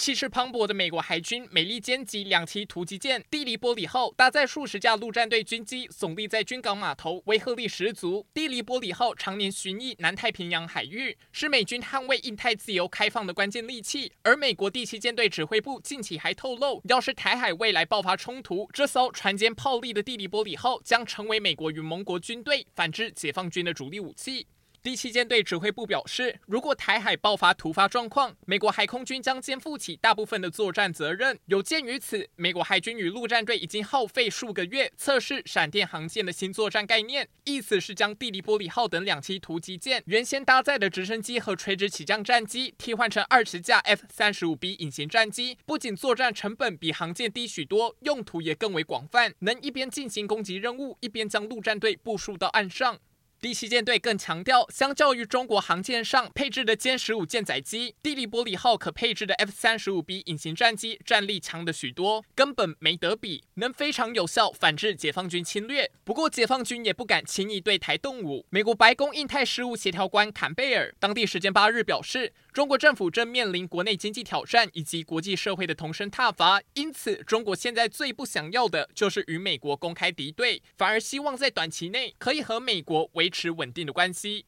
气势磅礴的美国海军美利坚级两栖突击舰蒂黎波里号搭载数十架陆战队军机，耸立在军港码头，威慑力十足。蒂黎波里号常年巡弋南太平洋海域，是美军捍卫印太自由开放的关键利器。而美国第七舰队指挥部近期还透露，要是台海未来爆发冲突，这艘船坚炮利的蒂黎波里号将成为美国与盟国军队反制解放军的主力武器。第七舰队指挥部表示，如果台海爆发突发状况，美国海空军将肩负起大部分的作战责任。有鉴于此，美国海军与陆战队已经耗费数个月测试闪电航舰的新作战概念，意思是将蒂黎波里号等两栖突击舰原先搭载的直升机和垂直起降战机替换成二十架 F 三十五 B 隐形战机，不仅作战成本比航舰低许多，用途也更为广泛，能一边进行攻击任务，一边将陆战队部署到岸上。第七舰队更强调，相较于中国航舰上配置的歼十五舰载机，蒂黎波里号可配置的 F 三十五 B 隐形战机战力强的许多，根本没得比，能非常有效反制解放军侵略。不过，解放军也不敢轻易对台动武。美国白宫印太事务协调官坎贝尔当地时间八日表示，中国政府正面临国内经济挑战以及国际社会的同声挞伐，因此，中国现在最不想要的就是与美国公开敌对，反而希望在短期内可以和美国维持稳定的关系。